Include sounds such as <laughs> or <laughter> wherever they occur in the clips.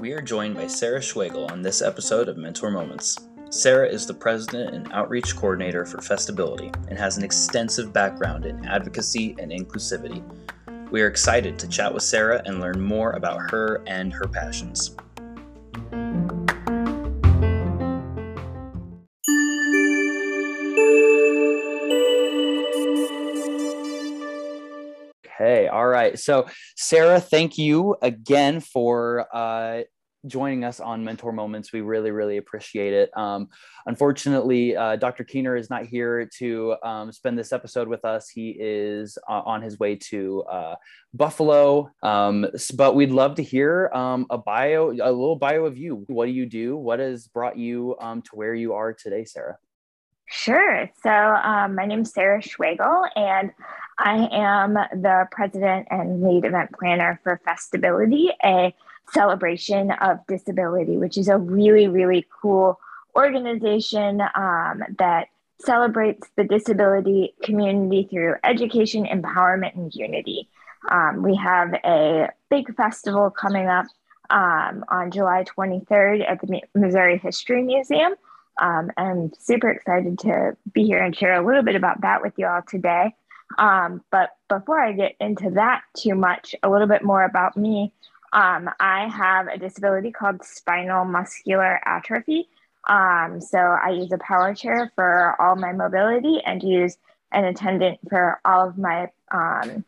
We are joined by Sarah Schwegel on this episode of Mentor Moments. Sarah is the president and outreach coordinator for Festability and has an extensive background in advocacy and inclusivity. We are excited to chat with Sarah and learn more about her and her passions. Right. So, Sarah, thank you again for uh, joining us on Mentor Moments. We really, really appreciate it. Um, unfortunately, uh, Dr. Keener is not here to um, spend this episode with us. He is uh, on his way to uh, Buffalo. Um, but we'd love to hear um, a bio, a little bio of you. What do you do? What has brought you um, to where you are today, Sarah? Sure. So, um, my name is Sarah Schwegel, and I am the president and lead event planner for Festability, a celebration of disability, which is a really, really cool organization um, that celebrates the disability community through education, empowerment, and unity. Um, we have a big festival coming up um, on July 23rd at the Missouri History Museum. Um, I'm super excited to be here and share a little bit about that with you all today. Um, but before I get into that too much, a little bit more about me. Um, I have a disability called spinal muscular atrophy. Um, so I use a power chair for all my mobility and use an attendant for all of my um,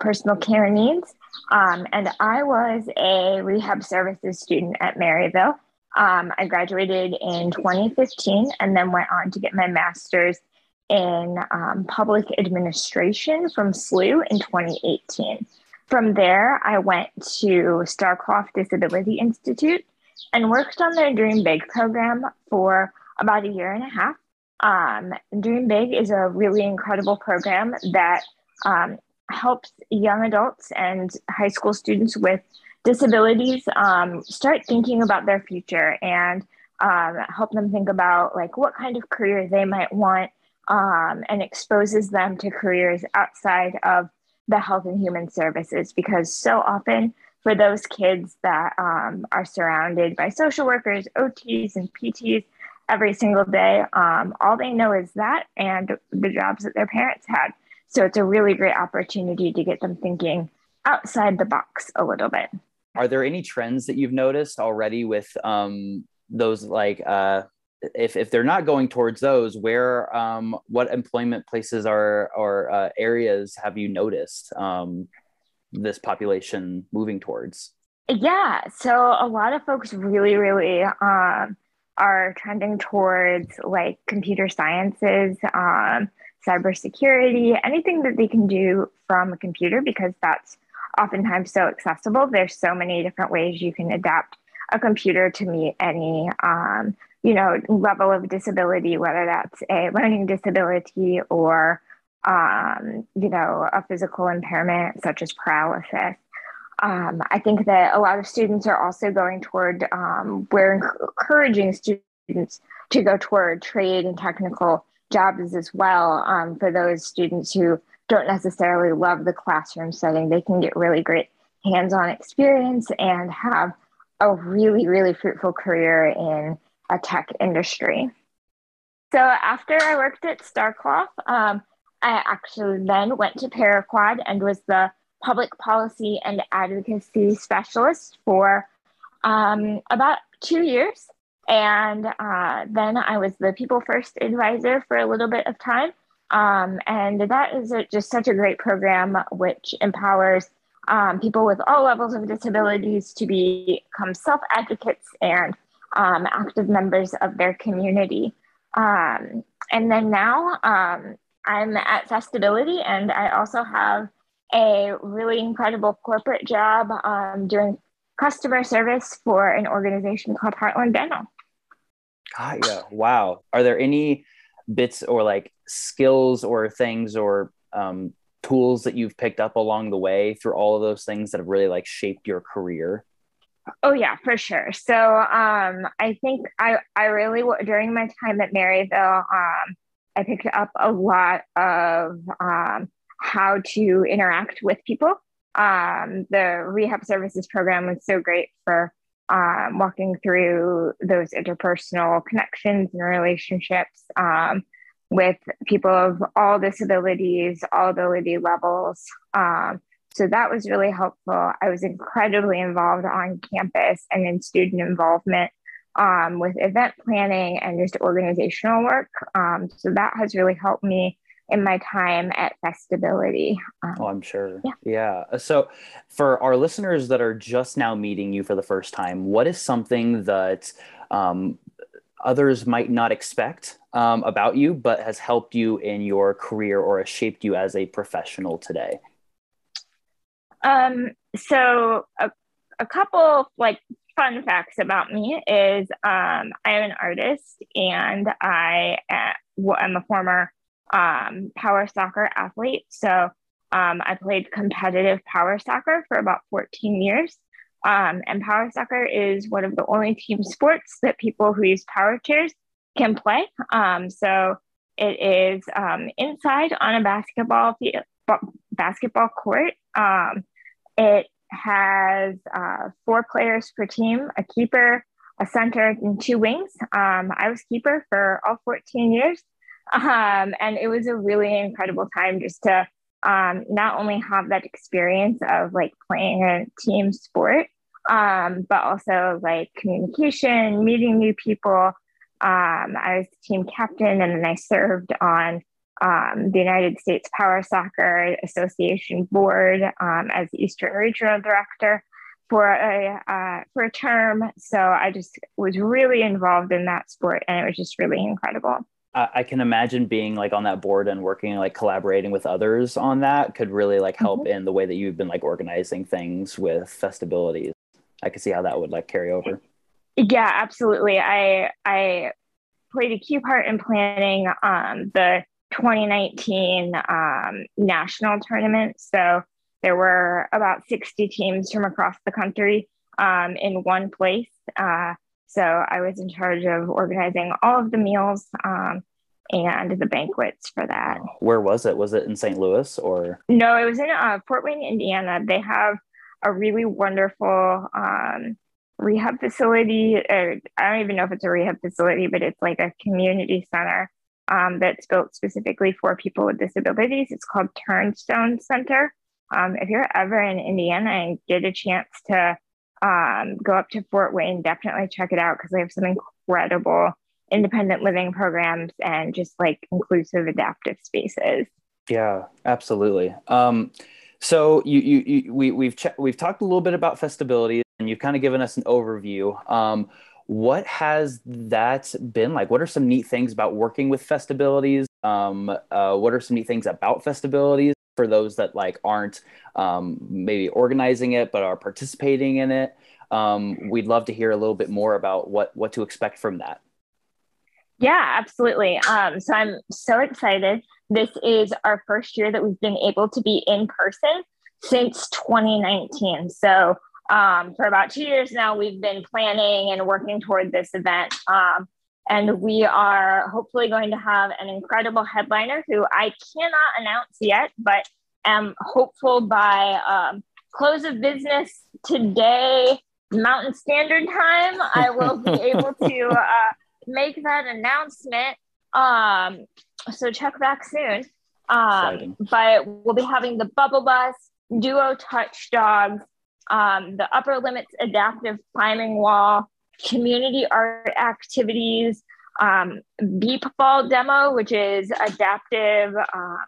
personal care needs. Um, and I was a rehab services student at Maryville. Um, I graduated in 2015 and then went on to get my master's in um, public administration from SLU in 2018. From there, I went to Starkloff Disability Institute and worked on their Dream Big program for about a year and a half. Um, Dream Big is a really incredible program that um, helps young adults and high school students with disabilities um, start thinking about their future and um, help them think about like what kind of career they might want um, and exposes them to careers outside of the health and human services because so often for those kids that um, are surrounded by social workers, OTs, and PTs every single day, um, all they know is that and the jobs that their parents had. So it's a really great opportunity to get them thinking outside the box a little bit. Are there any trends that you've noticed already with um, those like uh, if, if they're not going towards those, where um, what employment places are or uh, areas have you noticed um, this population moving towards? Yeah, so a lot of folks really, really um, are trending towards like computer sciences, um, cybersecurity, anything that they can do from a computer because that's oftentimes so accessible. There's so many different ways you can adapt a computer to meet any um, you know level of disability, whether that's a learning disability or um, you know, a physical impairment such as paralysis. Um, I think that a lot of students are also going toward, um, we're encouraging students to go toward trade and technical jobs as well. Um, for those students who don't necessarily love the classroom setting, they can get really great hands on experience and have a really, really fruitful career in a tech industry. So after I worked at Starkloff, um, I actually then went to Paraquad and was the public policy and advocacy specialist for um, about two years. And uh, then I was the People First advisor for a little bit of time. Um, and that is a, just such a great program which empowers um, people with all levels of disabilities to become self advocates and um, active members of their community. Um, and then now um, I'm at Festability, and I also have a really incredible corporate job um, doing customer service for an organization called Heartland Dental. Yeah. Wow. Are there any bits or like skills or things or um, tools that you've picked up along the way through all of those things that have really like shaped your career? Oh yeah, for sure. So um, I think I I really during my time at Maryville, um, I picked up a lot of um, how to interact with people. Um, the rehab services program was so great for um, walking through those interpersonal connections and relationships um, with people of all disabilities, all ability levels. So that was really helpful. I was incredibly involved on campus and in student involvement um, with event planning and just organizational work. Um, so that has really helped me in my time at Festability. Um, oh, I'm sure. Yeah. yeah. So, for our listeners that are just now meeting you for the first time, what is something that um, others might not expect um, about you, but has helped you in your career or has shaped you as a professional today? Um, so, a, a couple like fun facts about me is um, I am an artist and I am a former um, power soccer athlete. So um, I played competitive power soccer for about 14 years. Um, and power soccer is one of the only team sports that people who use power chairs can play. Um, so it is um, inside on a basketball field, basketball court. Um, it has uh, four players per team, a keeper, a center, and two wings. I was keeper for all 14 years. Um, and it was a really incredible time just to um, not only have that experience of like playing a team sport, um, but also like communication, meeting new people. Um, I was team captain and then I served on um, the United States Power Soccer Association board um, as Eastern Regional Director for a uh, for a term. So I just was really involved in that sport, and it was just really incredible. I can imagine being like on that board and working like collaborating with others on that could really like help mm-hmm. in the way that you've been like organizing things with festabilities. I could see how that would like carry over. Yeah, absolutely. I I played a key part in planning um, the 2019 um, national tournament. So there were about 60 teams from across the country um, in one place. Uh, so I was in charge of organizing all of the meals um, and the banquets for that. Where was it? Was it in St. Louis or? No, it was in uh, Fort Wayne, Indiana. They have a really wonderful um, rehab facility. I don't even know if it's a rehab facility, but it's like a community center um, that's built specifically for people with disabilities. It's called Turnstone Center. Um, if you're ever in Indiana and get a chance to um, go up to Fort Wayne, definitely check it out because they have some incredible independent living programs and just like inclusive adaptive spaces. Yeah, absolutely. Um, so you, you, you we, we've we've talked a little bit about festability and you've kind of given us an overview. What has that been like? What are some neat things about working with festabilities? Um, uh, what are some neat things about festabilities? for those that like aren't um, maybe organizing it but are participating in it um, we'd love to hear a little bit more about what what to expect from that yeah absolutely um, so i'm so excited this is our first year that we've been able to be in person since 2019 so um, for about two years now we've been planning and working toward this event um, and we are hopefully going to have an incredible headliner who I cannot announce yet, but am hopeful by um, close of business today, Mountain Standard Time, I will be <laughs> able to uh, make that announcement. Um, so check back soon. Um, but we'll be having the Bubble Bus, Duo Touch Dogs, um, the Upper Limits Adaptive Climbing Wall, community art activities, um, beep ball demo, which is adaptive um,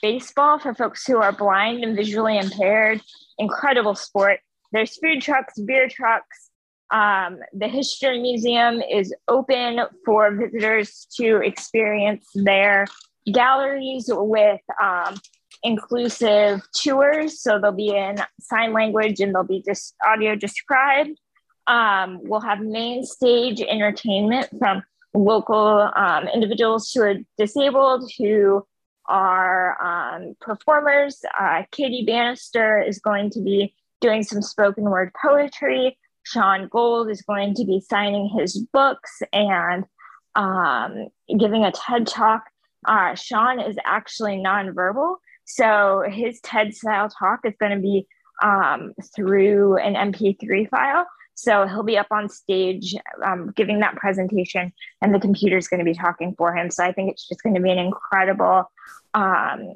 baseball for folks who are blind and visually impaired. Incredible sport. There's food trucks, beer trucks. Um, the History Museum is open for visitors to experience their galleries with um, inclusive tours. So they'll be in sign language and they'll be just audio described. Um, we'll have main stage entertainment from local um, individuals who are disabled who are um, performers. Uh, Katie Bannister is going to be doing some spoken word poetry. Sean Gold is going to be signing his books and um, giving a TED talk. uh, Sean is actually nonverbal. So his TED style talk is going to be um, through an MP3 file. So he'll be up on stage um, giving that presentation, and the computer is going to be talking for him. So I think it's just going to be an incredible um,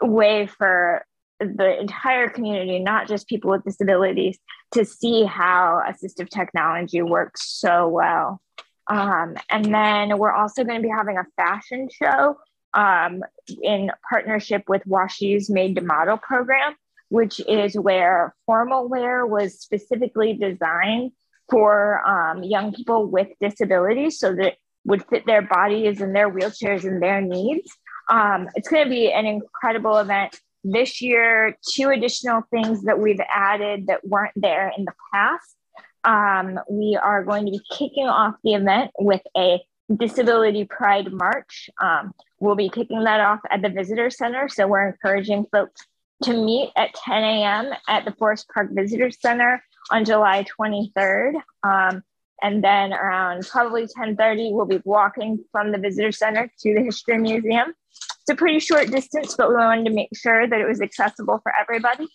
way for the entire community, not just people with disabilities, to see how assistive technology works so well. Um, and then we're also going to be having a fashion show um, in partnership with WashU's Made to Model program, which is where formal wear was specifically designed for um, young people with disabilities so that would fit their bodies and their wheelchairs and their needs. Um, it's going to be an incredible event this year. Two additional things that we've added that weren't there in the past. Um, we are going to be kicking off the event with a Disability Pride March. Um, we'll be kicking that off at the Visitor Center. So we're encouraging folks to meet at 10 a.m. at the Forest Park Visitor Center on July 23rd. Um, and then around probably 10:30, we'll be walking from the visitor center to the history museum. It's a pretty short distance, but we wanted to make sure that it was accessible for everybody.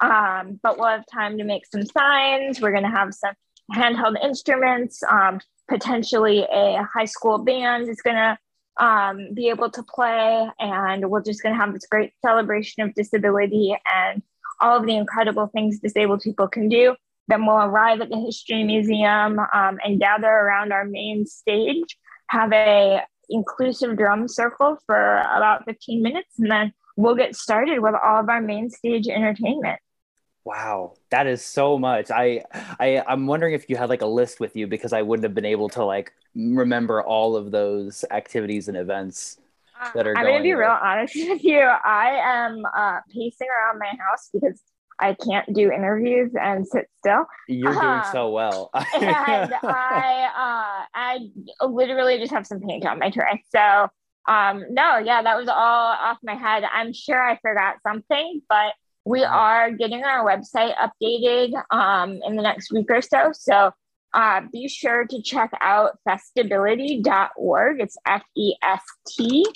Um, but we'll have time to make some signs. We're going to have some handheld instruments. Um, potentially, a high school band is going to um, be able to play, and we're just going to have this great celebration of disability and all of the incredible things disabled people can do. Then we'll arrive at the History Museum um, and gather around our main stage, have a inclusive drum circle for about 15 minutes, and then we'll get started with all of our main stage entertainment. Wow, that is so much. I, I, I'm wondering if you had like a list with you because I wouldn't have been able to like remember all of those activities and events that are. I'm going gonna be real honest <laughs> with you. I am uh, pacing around my house because I can't do interviews and sit still. You're doing um, so well. <laughs> and I uh, I literally just have some paint on my tray. So um, no, yeah, that was all off my head. I'm sure I forgot something, but we are getting our website updated um, in the next week or so. So uh, be sure to check out festability.org. It's F E S T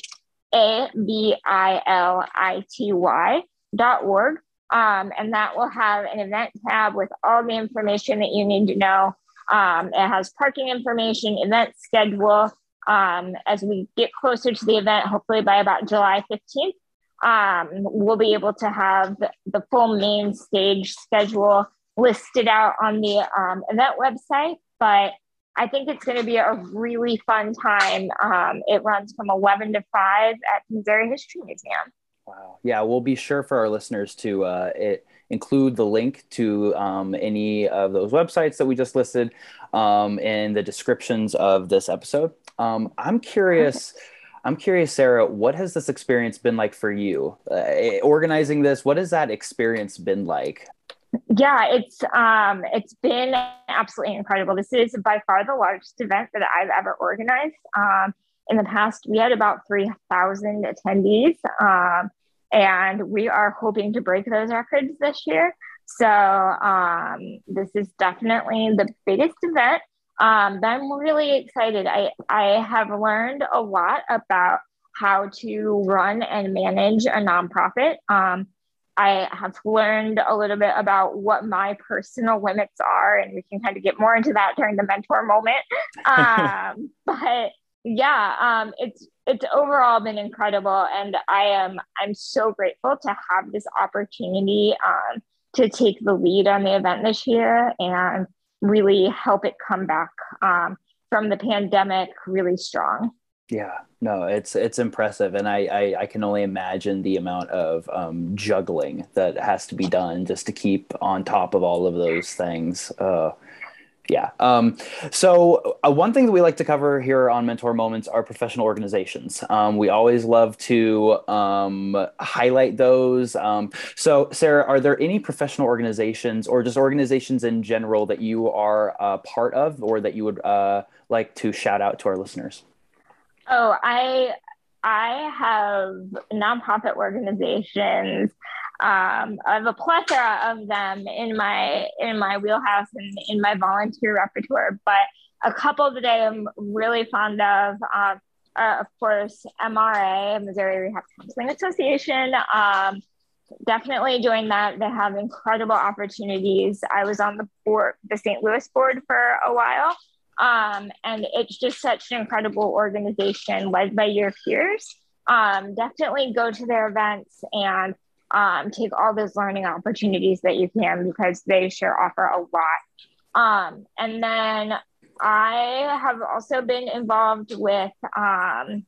A B I L I T Y dot org. Um, and that will have an event tab with all the information that you need to know. Um, it has parking information, event schedule. Um, as we get closer to the event, hopefully by about July 15th, um, we'll be able to have the full main stage schedule listed out on the um, event website. But I think it's going to be a really fun time. Um, it runs from 11 to 5 at Missouri History Museum. Wow. Yeah, we'll be sure for our listeners to uh, it, include the link to um, any of those websites that we just listed um, in the descriptions of this episode. Um, I'm curious. I'm curious, Sarah, what has this experience been like for you? Uh, organizing this, what has that experience been like? Yeah, it's um, it's been absolutely incredible. This is by far the largest event that I've ever organized. Um, in the past, we had about 3,000 attendees, um, and we are hoping to break those records this year. So um, this is definitely the biggest event. Um, but I'm really excited. I, I have learned a lot about how to run and manage a nonprofit. Um, I have learned a little bit about what my personal limits are, and we can kind of get more into that during the mentor moment. <laughs> Um, but yeah um, it's it's overall been incredible and i am i'm so grateful to have this opportunity um, to take the lead on the event this year and really help it come back um, from the pandemic really strong. Yeah no it's it's impressive. And i i, I can only imagine the amount of um, juggling that has to be done just to keep on top of all of those things. Uh, yeah. Um, so uh, one thing that we like to cover here on Mentor Moments are professional organizations. Um, we always love to um, highlight those. Um, so Sarah, are there any professional organizations or just organizations in general that you are a part of or that you would uh, like to shout out to our listeners? Oh, I I have nonprofit organizations um, I have a plethora of them in my in my wheelhouse and in my volunteer repertoire. But a couple that I am really fond of. Um, uh, of course, MRA, Missouri Rehab Counseling Association. Um, definitely doing that. They have incredible opportunities. I was on the board, the St. Louis board for a while. Um, and it's just such an incredible organization led by your peers. Um, definitely go to their events and um, take all those learning opportunities that you can because they sure offer a lot. Um, and then I have also been involved with um,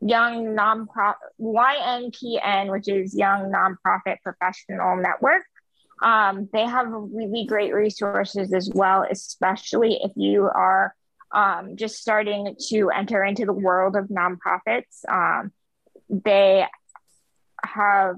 Young Nonprofit YNPN, which is Young Nonprofit Professional Network. Um, they have really great resources as well, especially if you are um, just starting to enter into the world of nonprofits. Um, they have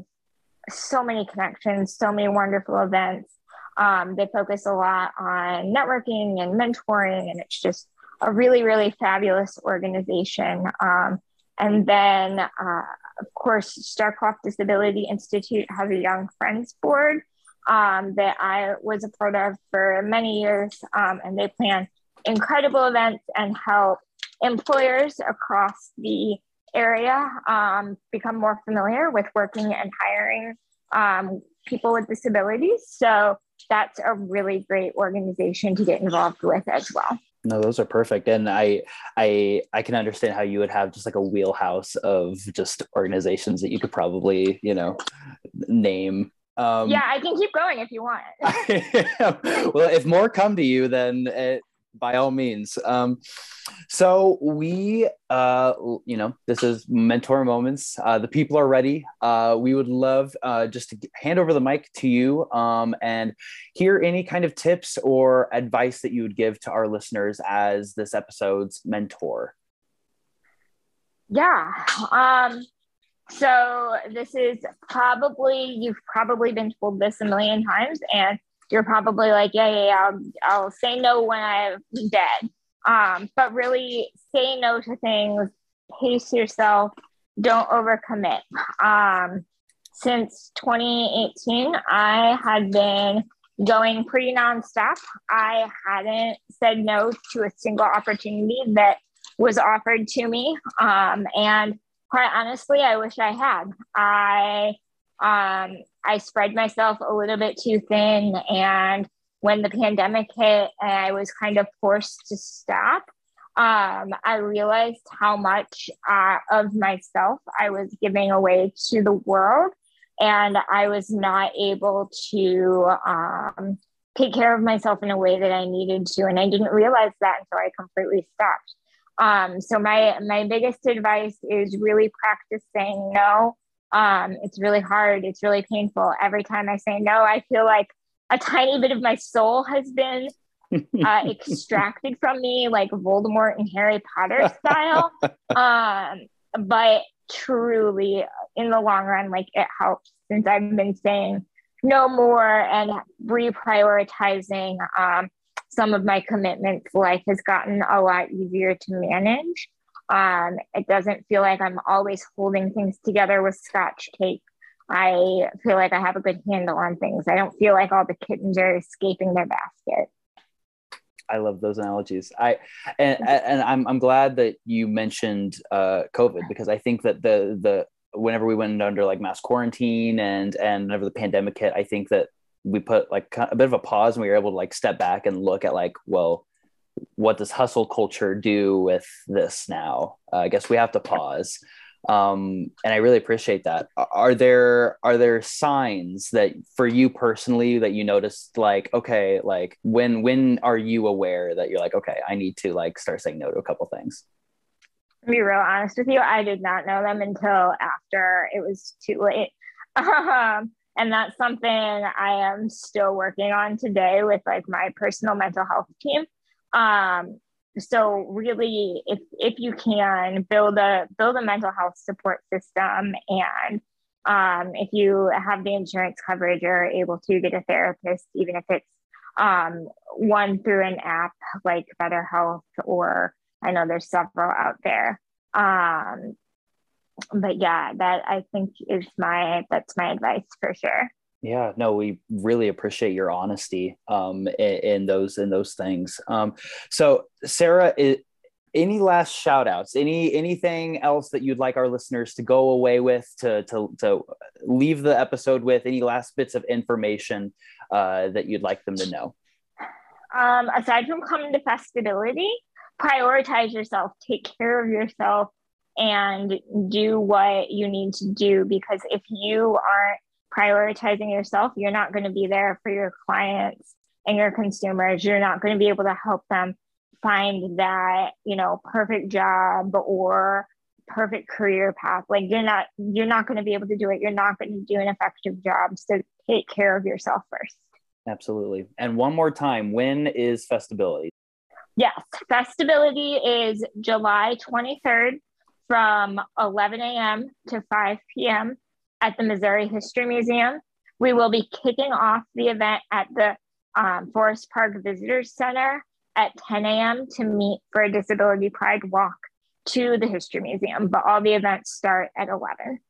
so many connections, so many wonderful events. Um, they focus a lot on networking and mentoring, and it's just a really, really fabulous organization. Um, and then, uh, of course, Starkloff Disability Institute has a Young Friends Board um, that I was a part of for many years, um, and they plan incredible events and help employers across the area um, become more familiar with working and hiring um, people with disabilities. So that's a really great organization to get involved with as well. No, those are perfect, and I, I, I can understand how you would have just like a wheelhouse of just organizations that you could probably, you know, name. Um, yeah, I can keep going if you want. <laughs> well, if more come to you, then it, by all means. Um, so we, uh, you know, this is mentor moments. Uh, the people are ready. Uh, we would love uh, just to hand over the mic to you um, and hear any kind of tips or advice that you would give to our listeners as this episode's mentor. Yeah. Um, so this is probably you've probably been told this a million times, and you're probably like, yeah, yeah, yeah I'll, I'll say no when I'm dead. Um, but really say no to things, pace yourself, don't overcommit. Um, since 2018, I had been going pretty nonstop. I hadn't said no to a single opportunity that was offered to me. Um, and quite honestly, I wish I had. I um, I spread myself a little bit too thin. And when the pandemic hit and I was kind of forced to stop, um, I realized how much uh, of myself I was giving away to the world. And I was not able to um, take care of myself in a way that I needed to. And I didn't realize that until I completely stopped. Um, so my my biggest advice is really practice saying no um, it's really hard. It's really painful. Every time I say no, I feel like a tiny bit of my soul has been uh, <laughs> extracted from me, like Voldemort and Harry Potter style. <laughs> um, but truly, in the long run, like it helps since I've been saying no more and reprioritizing um, some of my commitments. Life has gotten a lot easier to manage. Um, it doesn't feel like I'm always holding things together with scotch tape. I feel like I have a good handle on things. I don't feel like all the kittens are escaping their basket. I love those analogies. I and, and I'm I'm glad that you mentioned uh, COVID because I think that the the whenever we went under like mass quarantine and and whenever the pandemic hit, I think that we put like a bit of a pause and we were able to like step back and look at like well what does hustle culture do with this now? Uh, I guess we have to pause. Um, and I really appreciate that. Are there are there signs that for you personally that you noticed like okay like when when are you aware that you're like okay I need to like start saying no to a couple things? To be real honest with you, I did not know them until after it was too late. <laughs> Um, and that's something I am still working on today with like my personal mental health team. Um, so really, if if you can build a build a mental health support system, and um, if you have the insurance coverage, you're able to get a therapist, even if it's um, one through an app like BetterHelp, or I know there's several out there. Um, but yeah, that I think is my that's my advice for sure yeah no we really appreciate your honesty um in, in those in those things. Um so sarah is any last shout outs any anything else that you'd like our listeners to go away with to to, to leave the episode with? Any last bits of information uh, that you'd like them to know? Um, aside from coming to festability prioritize yourself take care of yourself and do what you need to do because if you aren't prioritizing yourself you're not going to be there for your clients and your consumers. You're not going to be able to help them find that you know perfect job or perfect career path. Like you're not you're not going to be able to do it. You're not going to do an effective job. So take care of yourself first. Absolutely. And one more time when is festability? Yes festability is july 23rd from 11 a.m to 5 p.m at the missouri history museum we will be kicking off the event at the um, forest park visitors center at 10 a.m. to meet for a disability pride walk to the history museum, but all the events start at 11.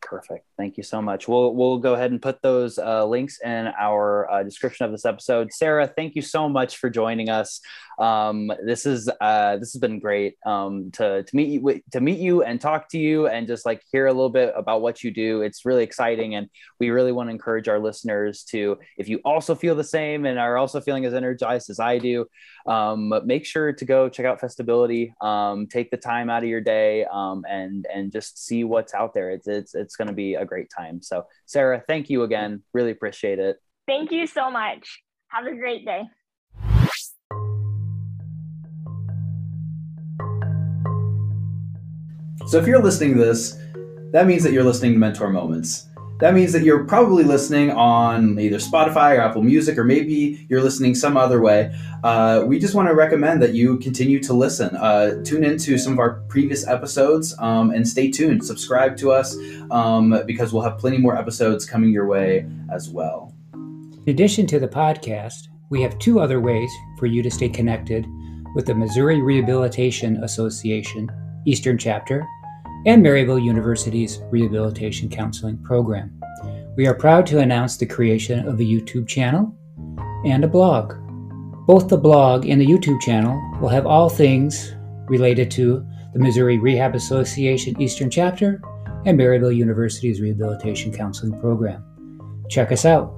Perfect. Thank you so much. We'll we'll go ahead and put those uh, links in our uh, description of this episode. Sarah, thank you so much for joining us. Um, this is uh, this has been great um, to to meet you to meet you and talk to you and just like hear a little bit about what you do. It's really exciting, and we really want to encourage our listeners to, if you also feel the same and are also feeling as energized as I do, um, make sure to go check out Festability. Um, take the time out of your day um, and and just see what's out there. It's it's it's going to be a great time. So, Sarah, thank you again. Really appreciate it. Thank you so much. Have a great day. So if you're listening to this, that means that you're listening to Mentor Moments. That means that you're probably listening on either Spotify or Apple Music, or maybe you're listening some other way. Uh, we just want to recommend that you continue to listen. Uh, tune into some of our previous episodes um, and stay tuned. Subscribe to us um, because we'll have plenty more episodes coming your way as well. In addition to the podcast, we have two other ways for you to stay connected with the Missouri Rehabilitation Association Eastern Chapter, and Maryville University's Rehabilitation Counseling Program. We are proud to announce the creation of a YouTube channel and a blog. Both the blog and the YouTube channel will have all things related to the Missouri Rehab Association Eastern Chapter and Maryville University's Rehabilitation Counseling Program. Check us out.